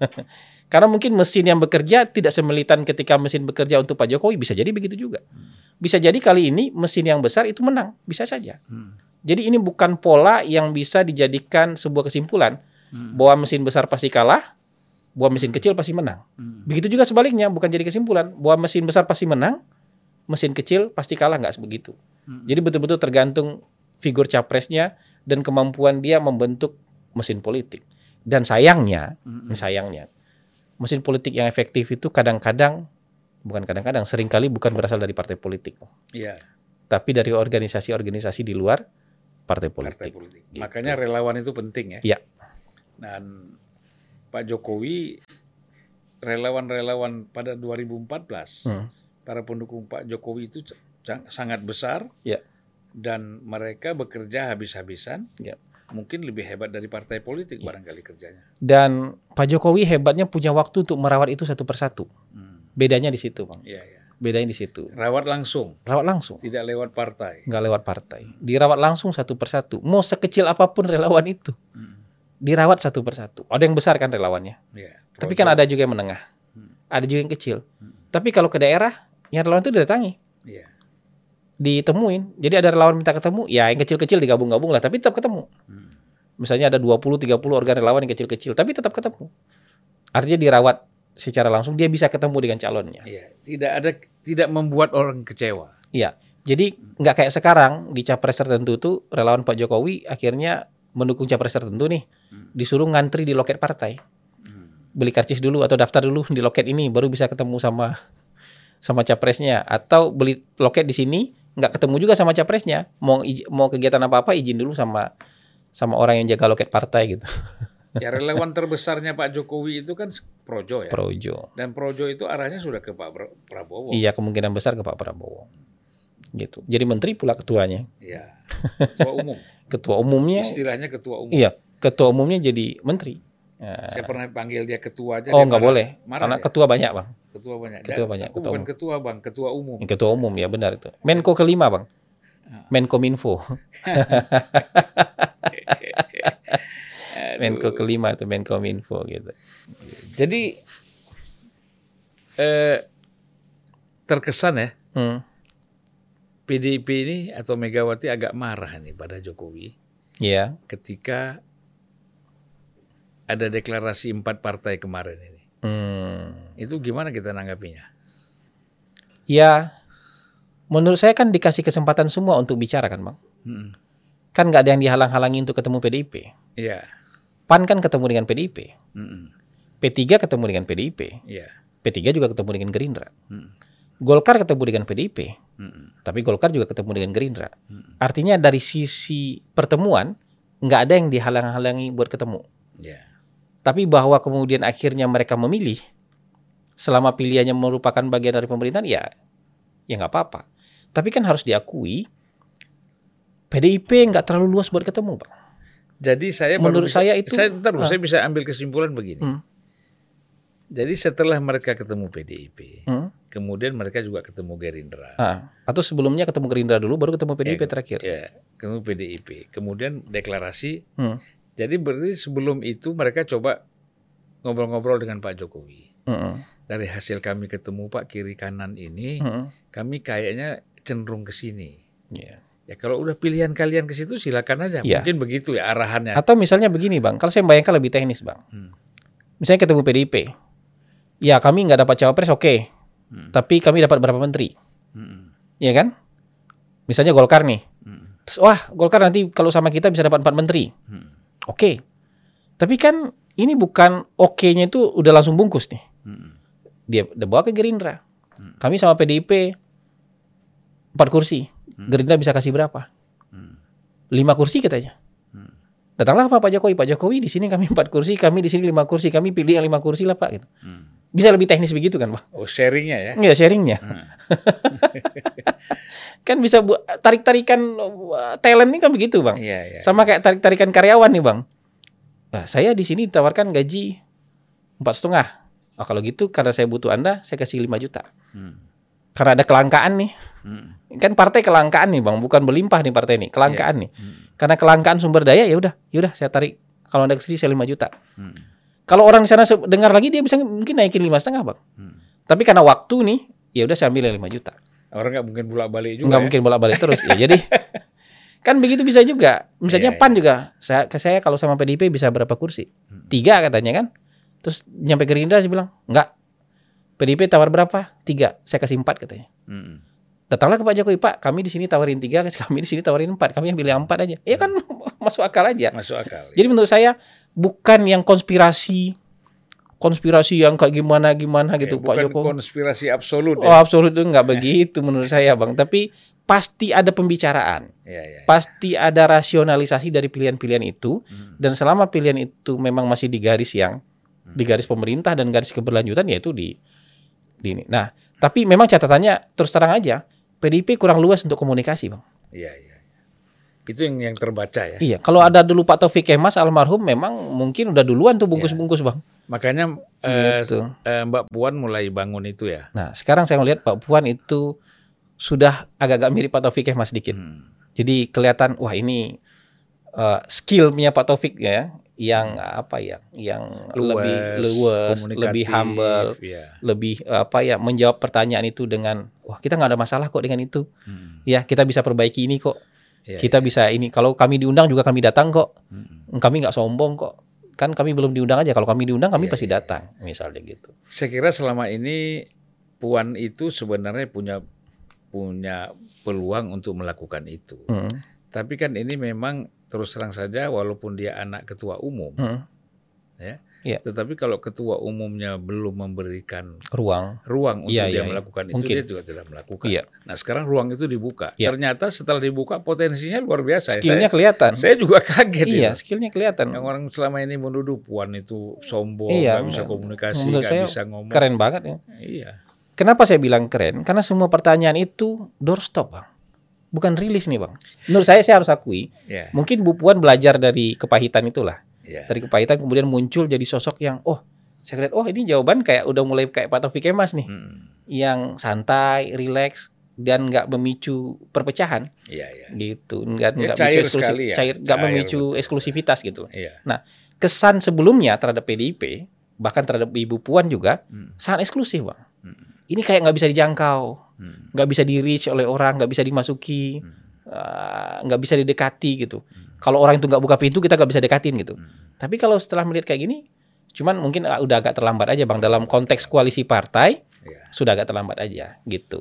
Karena mungkin mesin yang bekerja tidak semelitan ketika mesin bekerja untuk Pak Jokowi bisa jadi begitu juga. Bisa jadi kali ini mesin yang besar itu menang, bisa saja. Hmm. Jadi ini bukan pola yang bisa dijadikan sebuah kesimpulan Hmm. bahwa mesin besar pasti kalah, bahwa mesin kecil pasti menang. Hmm. Begitu juga sebaliknya, bukan jadi kesimpulan bahwa mesin besar pasti menang, mesin kecil pasti kalah nggak begitu. Hmm. Jadi betul-betul tergantung figur capresnya dan kemampuan dia membentuk mesin politik. Dan sayangnya, Hmm. sayangnya mesin politik yang efektif itu kadang-kadang bukan kadang-kadang sering kali bukan berasal dari partai politik, Iya, tapi dari organisasi-organisasi di luar partai partai politik. politik. Gitu. Makanya relawan itu penting ya. Iya. Dan Pak Jokowi relawan-relawan pada 2014 Hmm. para pendukung Pak Jokowi itu sangat besar Iya. dan mereka bekerja habis-habisan. Iya. Mungkin lebih hebat dari partai politik barangkali kerjanya. Dan Pak Jokowi hebatnya punya waktu untuk merawat itu satu persatu. Hmm. Bedanya di situ, Bang. Iya, iya. Bedanya di situ. Rawat langsung, Rawat langsung, tidak lewat partai. nggak lewat partai. Dirawat langsung satu persatu. Mau sekecil apa pun relawan itu, Hmm. dirawat satu persatu. Ada yang besar kan relawannya. Iya. Tapi kan ada juga yang menengah. Hmm. Ada juga yang kecil. Tapi kalau ke daerah, yang relawan itu didatangi, Iya. Ditemuin. Jadi ada relawan minta ketemu, ya yang kecil-kecil digabung-gabung lah, tapi tetap ketemu. Hmm. Misalnya ada 20 30 organ relawan yang kecil-kecil, tapi tetap ketemu. Artinya dirawat secara langsung dia bisa ketemu dengan calonnya. Iya. Tidak ada tidak membuat orang kecewa. Iya. Jadi nggak kayak sekarang di capres tertentu tuh relawan Pak Jokowi akhirnya mendukung capres tertentu nih, disuruh ngantri di loket partai. Hmm. Beli karcis dulu atau daftar dulu di loket ini baru bisa ketemu sama sama capresnya atau beli loket di sini nggak ketemu juga sama capresnya. Mau mau kegiatan apa-apa izin dulu sama sama orang yang jaga loket partai gitu. Ya relawan terbesarnya Pak Jokowi itu kan Projo ya. Projo. Dan Projo itu arahnya sudah ke Pak Pra- Prabowo. Iya, kemungkinan besar ke Pak Prabowo. Gitu. Jadi menteri pula ketuanya. Iya. Ketua umum. Ketua umumnya Istilahnya ketua umum. iya, ketua umumnya jadi menteri. Saya pernah panggil dia ketua aja. oh, nggak boleh. marah Karena dia. ketua banyak, Bang. Ketua banyak. ketua Dan banyak, Aku ketua bukan umum. ketua bang, ketua umum. Ketua umum ya benar itu. Menko kelima, Bang. Menkominfo. Menko kelima itu Menkominfo gitu. Jadi eh, terkesan ya Hmm. PDIP ini atau Megawati agak marah nih pada Jokowi Iya. ketika ada deklarasi empat partai kemarin ini. Hmm. Itu gimana kita nanggapinya? Ya, menurut saya kan dikasih kesempatan semua untuk bicara kan, Bang. Hmm. Kan nggak ada yang dihalang-halangi untuk ketemu PDIP. Iya. PAN kan ketemu dengan PDIP. Mm-mm. P3 ketemu dengan PDIP. Iya. P3 juga ketemu dengan Gerindra. Mm. Golkar ketemu dengan PDIP. Mm-mm. Tapi Golkar juga ketemu dengan Gerindra. Mm. Artinya dari sisi pertemuan nggak ada yang dihalang-halangi buat ketemu. Iya. Tapi bahwa kemudian akhirnya mereka memilih selama pilihannya merupakan bagian dari pemerintahan ya ya nggak apa-apa. Tapi kan harus diakui PDIP nggak terlalu luas buat ketemu, Pak. Jadi saya baru Menurut bisa- saya itu- saya, ntar, Ah. saya bisa ambil kesimpulan begini. Hmm. Jadi setelah mereka ketemu PDIP, Hmm. kemudian mereka juga ketemu Gerindra. Ah, atau sebelumnya ketemu Gerindra dulu baru ketemu PDIP Ya, terakhir. Ya, ketemu PDIP. Kemudian deklarasi. Hmm. Jadi berarti sebelum itu mereka coba ngobrol-ngobrol dengan Pak Jokowi. Mm-mm. Dari hasil kami ketemu Pak kiri kanan ini, Mm-mm. kami kayaknya cenderung ke sini. Iya. Ya kalau udah pilihan kalian ke situ silakan aja. Iya. Mungkin begitu ya arahannya. Atau misalnya begini bang, kalau saya bayangkan lebih teknis bang. Hmm. Misalnya ketemu PDIP, ya kami nggak dapat cawapres oke, Hmm. tapi kami dapat berapa menteri, Hmm. ya kan? Misalnya Golkar nih, Hmm. Terus, wah Golkar nanti kalau sama kita bisa dapat empat menteri, Hmm. Oke. Tapi kan ini bukan oke-nya itu udah langsung bungkus nih. Hmm. Dia bawa ke Gerindra. Hmm. Kami sama PDIP empat kursi. Hmm. Gerindra bisa kasih berapa? Hmm. Lima kursi katanya. Hmm. Datanglah Pak Jokowi. Pak Jokowi di sini kami empat kursi, kami di sini lima kursi. Kami pilih yang lima kursi lah Pak. Gitu. Hmm. Bisa lebih teknis begitu kan Pak? Oh sharingnya ya. Enggak sharingnya. Hmm. Kan bisa tarik-tarikan talent ini kan begitu Bang. Iya iya. Sama kayak tarik-tarikan karyawan nih Bang. Nah, saya di sini ditawarkan gaji empat setengah. Oh, kalau gitu karena saya butuh Anda, saya kasih 5 juta. Hmm. Karena ada kelangkaan nih. Hmm. Kan partai kelangkaan nih Bang, bukan berlimpah nih partai ini, kelangkaan nih. Hmm. Karena kelangkaan sumber daya ya udah, ya udah saya tarik. Kalau Anda ke sini saya 5 juta. Hmm. Kalau orang di sana dengar lagi dia bisa mungkin naikin lima setengah Bang. Hmm. Tapi karena waktu nih, ya udah saya ambil yang 5 juta. Orang nggak mungkin bolak balik juga. nggak ya. mungkin bolak-balik terus ya jadi kan begitu bisa juga misalnya Iya, pan juga saya ke saya kalau sama PDIP bisa berapa kursi Hmm. tiga katanya kan terus nyampe Gerindra saya bilang nggak PDIP tawar berapa tiga saya kasih empat katanya Hmm. datanglah ke Pak Jokowi Pak kami di sini tawarin tiga kami di sini tawarin empat kami ambil yang empat aja ya kan masuk akal aja Masuk akal. jadi menurut saya bukan yang konspirasi konspirasi yang kayak gimana gimana gitu Ya, Pak bukan Jokowi konspirasi absolut Oh ya. absolut itu nggak begitu menurut saya bang. Tapi pasti ada pembicaraan, Iya, iya. pasti ada rasionalisasi dari pilihan-pilihan itu. Hmm. Dan selama pilihan itu memang masih di garis yang di garis pemerintah dan garis keberlanjutan yaitu di di ini. Nah tapi memang catatannya terus terang aja PDIP kurang luas untuk komunikasi bang. Iya, iya. Itu yang yang terbaca ya. Iya kalau ada dulu Pak Taufik Kemas almarhum memang mungkin udah duluan tuh bungkus-bungkus bang. Makanya eh, Gitu. eh, Mbak Puan mulai bangun itu ya. Nah sekarang saya melihat Pak Puan itu sudah agak-agak mirip Pak Taufik Kemas dikit. Hmm. Jadi kelihatan wah ini uh, skillnya Pak Taufik ya yang apa ya yang lebih luwes, komunikatif, lebih humble, ya. lebih uh, apa ya menjawab pertanyaan itu dengan wah kita nggak ada masalah kok dengan itu. Hmm. Ya kita bisa perbaiki ini kok. Iya, kita bisa ini kalau kami diundang juga kami datang kok. Hmm. Kami nggak sombong kok. Kan kami belum diundang aja. Kalau kami diundang kami Iya, pasti iya, datang misalnya gitu. Saya kira selama ini Puan itu sebenarnya punya punya peluang untuk melakukan itu. Hmm. Tapi kan ini memang terus terang saja walaupun dia anak ketua umum, Hmm. ya. Iya. Tetapi kalau ketua umumnya belum memberikan Ruang. ruang untuk Iya, dia iya, iya. melakukan itu, Mungkin. dia juga tidak melakukan. Iya. Nah sekarang ruang itu dibuka. Iya. Ternyata setelah dibuka potensinya luar biasa. Skillnya saya, kelihatan. saya juga kaget. Iya, itu. skillnya kelihatan. Yang orang selama ini menuduh Puan itu sombong, nggak bisa komunikasi, Menurut nggak bisa ngomong. Keren banget ya. Iya. Kenapa saya bilang keren? Karena semua pertanyaan itu doorstop, Bang. Bukan rilis nih, Bang. Menurut saya saya harus akui, Iya. mungkin Bu Puan belajar dari kepahitan itulah. Iya. Dari kepahitan kemudian muncul jadi sosok yang oh, saya lihat oh ini jawaban kayak udah mulai kayak Pak Taufik Kemas nih, Hmm. yang santai, rileks dan nggak memicu perpecahan Iya, iya. gitu, nggak Ya, cair memicu sekali ya. cair, nggak memicu betul. eksklusivitas gitu. Iya. Kesan sebelumnya terhadap PDIP bahkan terhadap Ibu Puan juga Hmm. sangat eksklusif, Bang. Hmm. Ini kayak nggak bisa dijangkau. Hmm. nggak bisa di reach oleh orang, nggak bisa dimasuki, Hmm. uh, nggak bisa didekati gitu. Kalau orang itu nggak buka pintu, kita nggak bisa dekatin gitu. Hmm. Tapi kalau setelah melihat kayak gini, cuman mungkin uh, udah agak terlambat aja bang dalam konteks koalisi partai Iya. sudah agak terlambat aja gitu.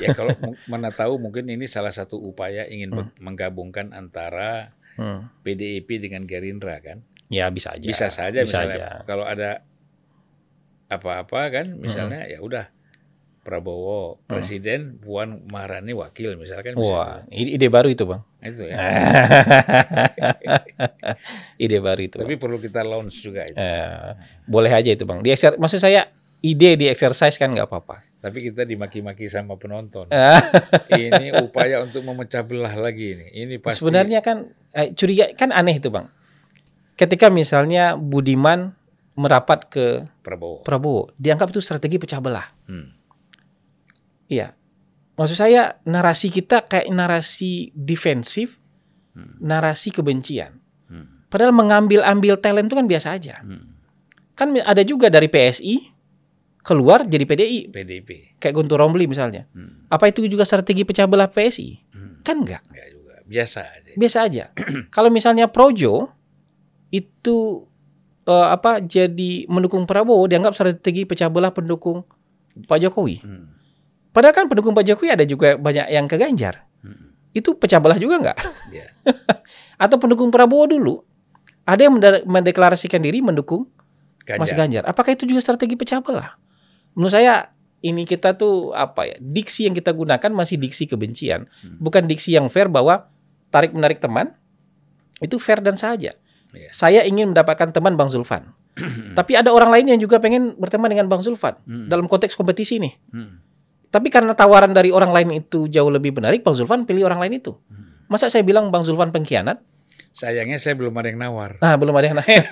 Ya kalau mana tahu mungkin ini salah satu upaya ingin be- menggabungkan antara Hmm. PDIP dengan Gerindra kan. Ya bisa aja. Bisa saja bisa misalnya aja. kalau ada apa-apa kan Hmm. misalnya ya udah Prabowo presiden, Puan Maharani wakil misalkan Wah, ide, ide baru itu bang. itu ya. ide baru itu. Tapi perlu kita launch juga itu. Eh, boleh aja itu bang. Di maksud saya ide di exercise kan nggak apa-apa. Tapi kita dimaki-maki sama penonton. Ini upaya untuk memecah belah lagi ini. Ini pasti Sebenarnya kan eh, curiga kan aneh itu bang. Ketika misalnya Budiman merapat ke Prabowo. Prabowo, dianggap itu strategi pecah belah. Hmm. Iya. Maksud saya narasi kita kayak narasi defensif, narasi kebencian. Hmm. Padahal mengambil-ambil talent itu kan biasa aja. Hmm. Kan ada juga dari PSI keluar jadi PDI, PDIP. kayak Guntur Romli misalnya. Hmm. Apa itu juga strategi pecah belah PSI? Hmm. Kan enggak. Enggak juga. Biasa aja. biasa aja. Kalau misalnya Projo itu eh, apa jadi mendukung Prabowo dianggap strategi pecah belah pendukung Pak Jokowi. Hmm. Padahal kan pendukung Pak Jokowi ada juga banyak yang ke Ganjar. Hmm. Itu pecah belah juga nggak? Ya. Atau pendukung Prabowo dulu ada yang mende- mendeklarasikan diri mendukung Mas Ganjar. Apakah itu juga strategi pecah belah? Menurut saya ini kita tuh apa ya? Diksi yang kita gunakan masih diksi kebencian, hmm. bukan diksi yang fair bahwa tarik menarik teman itu fair dan saja. Yeah. Saya ingin mendapatkan teman Bang Zulfan. Tapi ada orang lain yang juga pengen berteman dengan Bang Zulfan hmm. dalam konteks kompetisi nih. Hmm. Tapi karena tawaran dari orang lain itu jauh lebih menarik, Bang Zulfan pilih orang lain itu. Hmm. Masa saya bilang Bang Zulfan pengkhianat? Sayangnya saya belum ada yang nawar. Nah, belum ada yang nawar.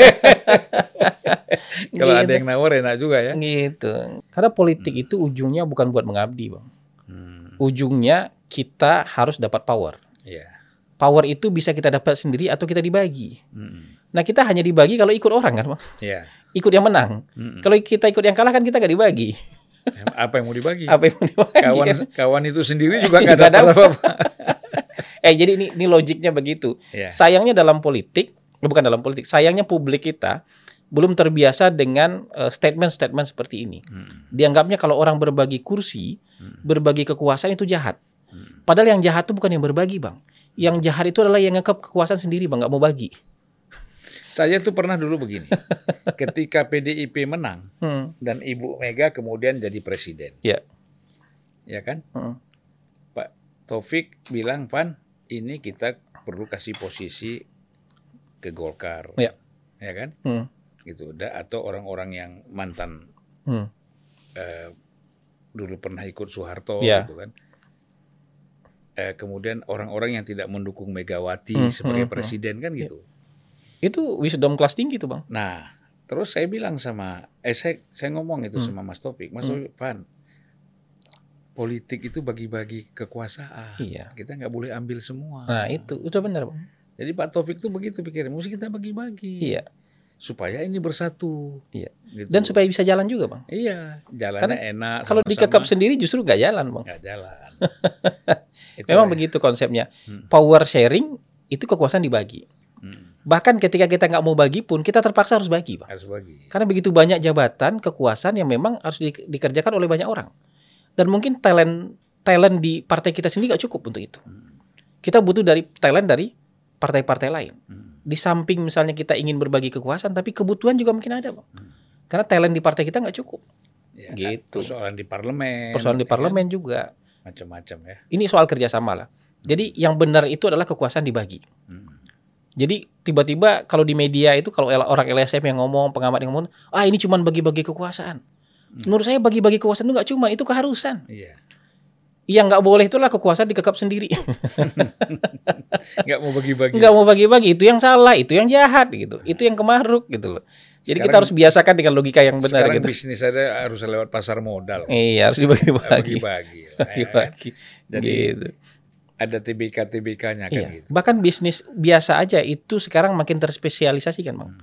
Kalau gitu. ada yang nawar enak juga ya. Gitu. Karena politik hmm. itu ujungnya bukan buat mengabdi, Bang. Hmm. Ujungnya kita harus dapat power. Yeah. Power itu bisa kita dapat sendiri atau kita dibagi. Hmm. Nah, kita hanya dibagi kalau ikut orang kan, Bang. Yeah. Ikut yang menang. Hmm. Kalau kita ikut yang kalah kan kita gak dibagi. Apa yang mau dibagi? Apa yang mau dibagi? Kawan kan? kawan itu sendiri juga gak dapat apa-apa. eh jadi ini, ini logiknya begitu. Yeah. Sayangnya dalam politik, eh, bukan dalam politik, sayangnya publik kita belum terbiasa dengan eh, statement-statement uh, seperti ini. Hmm. Dianggapnya kalau orang berbagi kursi, hmm. berbagi kekuasaan itu jahat. Hmm. Padahal yang jahat itu bukan yang berbagi, Bang. Yang jahat itu adalah yang ngekep kekuasaan sendiri, Bang, nggak mau bagi. Saya tuh pernah dulu begini. Ketika PDIP menang hmm. dan Ibu Mega kemudian jadi presiden. Ya. Ya kan? Hmm. Pak Taufik bilang, "Pan, ini kita perlu kasih posisi ke Golkar, ya, ya kan, hmm. gitu, atau orang-orang yang mantan hmm. eh, dulu pernah ikut Soeharto, ya. gitu kan. Eh, kemudian orang-orang yang tidak mendukung Megawati hmm, sebagai hmm, hmm. presiden kan gitu. Itu wisdom kelas tinggi tuh bang. Nah, terus saya bilang sama, eh saya saya ngomong itu hmm. sama Mas Topik, Mas hmm. Topik, Pan, politik itu bagi-bagi kekuasaan. Iya. Kita nggak boleh ambil semua. Nah itu, itu benar bang. Jadi Pak Taufik itu begitu pikirnya, mesti kita bagi-bagi. Iya. Supaya ini bersatu. Iya. Gitu. Dan supaya bisa jalan juga bang. Iya, jalannya Karena enak. Kalau dikekap sendiri justru nggak jalan bang. Nggak jalan. Memang ya. begitu konsepnya. Hmm. Power sharing itu kekuasaan dibagi. Hmm. Bahkan ketika kita nggak mau bagi pun kita terpaksa harus bagi, bang. Harus bagi. Karena begitu banyak jabatan kekuasaan yang memang harus di, dikerjakan oleh banyak orang dan mungkin talent talent di partai kita sendiri gak cukup untuk itu. Kita butuh dari talent dari partai-partai lain. Di samping misalnya kita ingin berbagi kekuasaan, tapi kebutuhan juga mungkin ada, bang. Karena talent di partai kita nggak cukup. Ya, gitu. Persoalan di parlemen. Persoalan di ya parlemen ya, juga. Macam-macam ya. Ini soal kerjasama lah. Jadi yang benar itu adalah kekuasaan dibagi. Hmm. Jadi tiba-tiba kalau di media itu kalau orang LSM yang ngomong, pengamat yang ngomong, ah ini cuma bagi-bagi kekuasaan. Menurut saya bagi-bagi kekuasaan itu nggak cuma itu keharusan. Iya. Yang nggak boleh itulah kekuasaan dikekap sendiri. Nggak mau bagi-bagi. Nggak mau bagi-bagi itu yang salah, itu yang jahat gitu, itu yang kemaruk gitu loh. Jadi sekarang, kita harus biasakan dengan logika yang benar sekarang gitu. bisnis ada harus lewat pasar modal. Iya harus dibagi-bagi. Bagi-bagi. Bagi-bagi. Jadi gitu. Ada TBK TBK-nya kan iya. gitu. Bahkan bisnis biasa aja itu sekarang makin terspesialisasi kan bang. Hmm.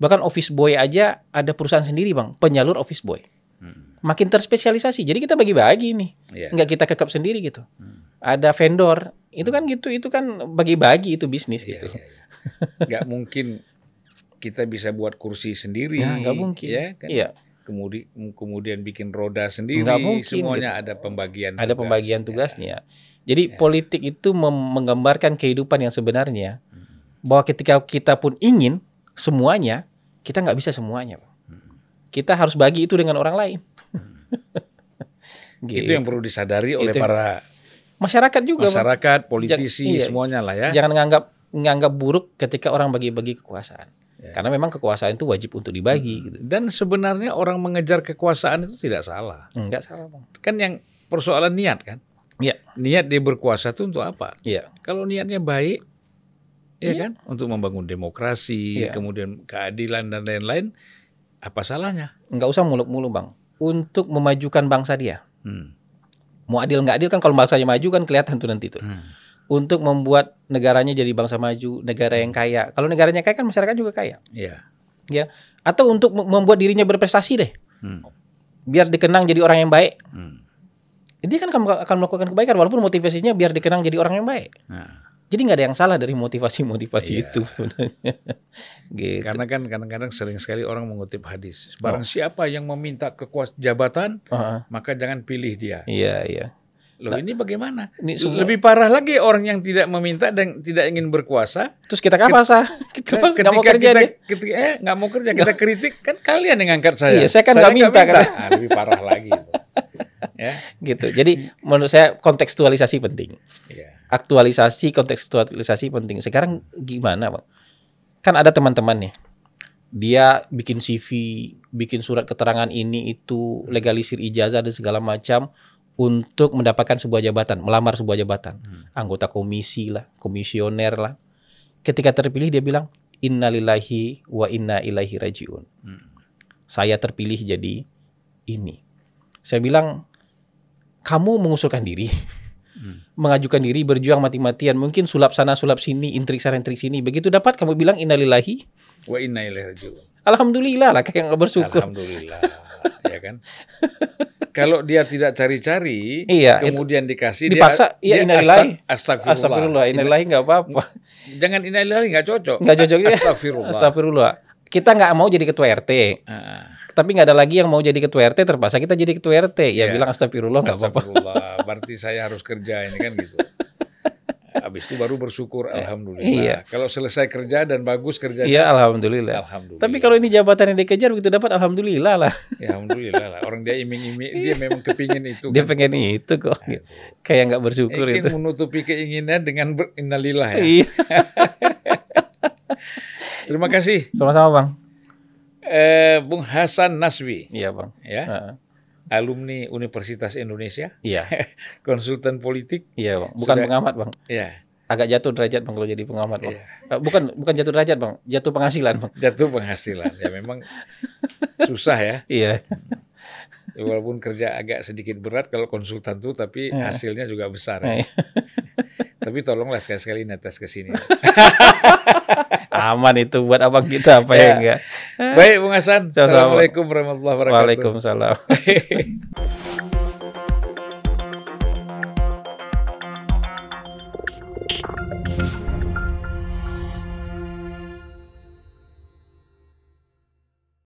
Bahkan office boy aja ada perusahaan sendiri bang, penyalur office boy. Hmm. Makin terspesialisasi. Jadi kita bagi-bagi nih, yeah. nggak kita kekep sendiri gitu. Hmm. Ada vendor, itu kan gitu, itu kan bagi-bagi itu bisnis yeah, gitu. Yeah, yeah. Nggak mungkin kita bisa buat kursi sendiri. Nah, nggak mungkin. Ya, kan? Iya. Kemudian kemudian bikin roda sendiri. Nggak mungkin. Semuanya gitu. ada pembagian. Ada tugas. pembagian tugasnya. Ya. Jadi ya. politik itu menggambarkan kehidupan yang sebenarnya. Hmm. Bahwa ketika kita pun ingin semuanya, kita nggak bisa semuanya. Kita harus bagi itu dengan orang lain. gitu. Itu yang perlu disadari oleh itu. para masyarakat juga. Masyarakat, politisi, iya. semuanya lah ya. Jangan menganggap menganggap buruk ketika orang bagi-bagi kekuasaan. Ya. Karena memang kekuasaan itu wajib untuk dibagi. Hmm. Gitu. Dan sebenarnya orang mengejar kekuasaan itu tidak salah. Enggak salah, bang. Kan yang persoalan niat kan. Iya. Niat dia berkuasa itu untuk apa? Iya. Kalau niatnya baik, ya kan, untuk membangun demokrasi, ya. kemudian keadilan dan lain-lain, apa salahnya? Nggak usah muluk-muluk bang. Untuk memajukan bangsa dia. Hmm. Mau adil nggak adil kan kalau bangsanya maju kan kelihatan tuh nanti tuh. Hmm. Untuk membuat negaranya jadi bangsa maju, negara yang kaya. Kalau negaranya kaya kan masyarakat juga kaya. Iya. Ya. Atau untuk membuat dirinya berprestasi deh. Hmm. Biar dikenang jadi orang yang baik. Hmm. Dia kan akan melakukan kebaikan walaupun motivasinya biar dikenang jadi orang yang baik. Nah. Jadi nggak ada yang salah dari motivasi-motivasi iya. itu sebenarnya. gitu. Karena kan kadang-kadang sering sekali orang mengutip hadis. Barang oh. siapa yang meminta kekuasaan jabatan, uh -huh. maka jangan pilih dia. Iya, iya. Loh ini bagaimana? Ini semua... Lebih parah lagi orang yang tidak meminta dan tidak ingin berkuasa. Terus kita apa sah? Kita ketika nggak mau kerja kita, ketika, eh nggak mau kerja kita kritik kan kalian yang angkat saya. Iya, saya kan nggak minta, minta. Kan. Nah, lebih parah lagi. Itu. Ya. Gitu. Jadi menurut saya kontekstualisasi penting. Ya. Aktualisasi, kontekstualisasi penting. Sekarang gimana, Bang? Kan ada teman-teman nih. Dia bikin CV, bikin surat keterangan ini itu, legalisir ijazah dan segala macam untuk mendapatkan sebuah jabatan, melamar sebuah jabatan, hmm. anggota komisi lah, komisioner lah. Ketika terpilih dia bilang innalillahi wa inna ilaihi rajiun. Hmm. Saya terpilih jadi ini. Saya bilang kamu mengusulkan diri, hmm. mengajukan diri, berjuang mati-matian, mungkin sulap sana sulap sini, intrik sana intrik sini. Begitu dapat kamu bilang innalillahi wa inna ilaihi rajiun. Alhamdulillah lah kayak nggak bersyukur. Alhamdulillah, ya kan. Kalau dia tidak cari-cari, iya, kemudian itu, dikasih dipaksa, dia, iya innalillahi. Astagfirullah. Astagfirullah, innalillahi nggak apa-apa. Jangan innalillahi nggak cocok. Nggak cocok ya. Astagfirullah. Astagfirullah. Kita nggak mau jadi ketua RT. Uh. Tapi nggak ada lagi yang mau jadi ketua RT, terpaksa kita jadi ketua RT. Ya, ya bilang astagfirullah nggak apa-apa. Berarti saya harus kerja ini kan gitu. Habis itu baru bersyukur eh, alhamdulillah. Iya. Kalau selesai kerja dan bagus kerja. Iya, alhamdulillah. Alhamdulillah. Tapi kalau ini jabatan yang dikejar begitu dapat alhamdulillah lah. Ya alhamdulillah lah. Orang dia iming-iming dia memang kepingin itu. Dia kan. pengen itu kok. Aduh. Kayak nggak bersyukur eh, itu. menutupi keinginan dengan berinnalillah ya. Iya. Terima kasih. Sama-sama, Bang. Eh, Bung Hasan Naswi. Iya, Bang. Ya. Uh -huh alumni Universitas Indonesia. Iya. konsultan politik. Iya, Bang. Bukan Sudah, pengamat, Bang. Iya. Agak jatuh derajat Bang kalau jadi pengamat, Bang. Iya. Eh, bukan bukan jatuh derajat, Bang. Jatuh penghasilan, Bang. Jatuh penghasilan. ya memang susah ya. Iya. Ya, walaupun kerja agak sedikit berat kalau konsultan tuh tapi iya. hasilnya juga besar. Ya. Iya. tapi tolonglah sekali-sekali netes ke sini. Aman itu buat abang kita apa ya, ya enggak. Baik Bung Hasan. Assalamualaikum warahmatullahi wabarakatuh. Waalaikumsalam.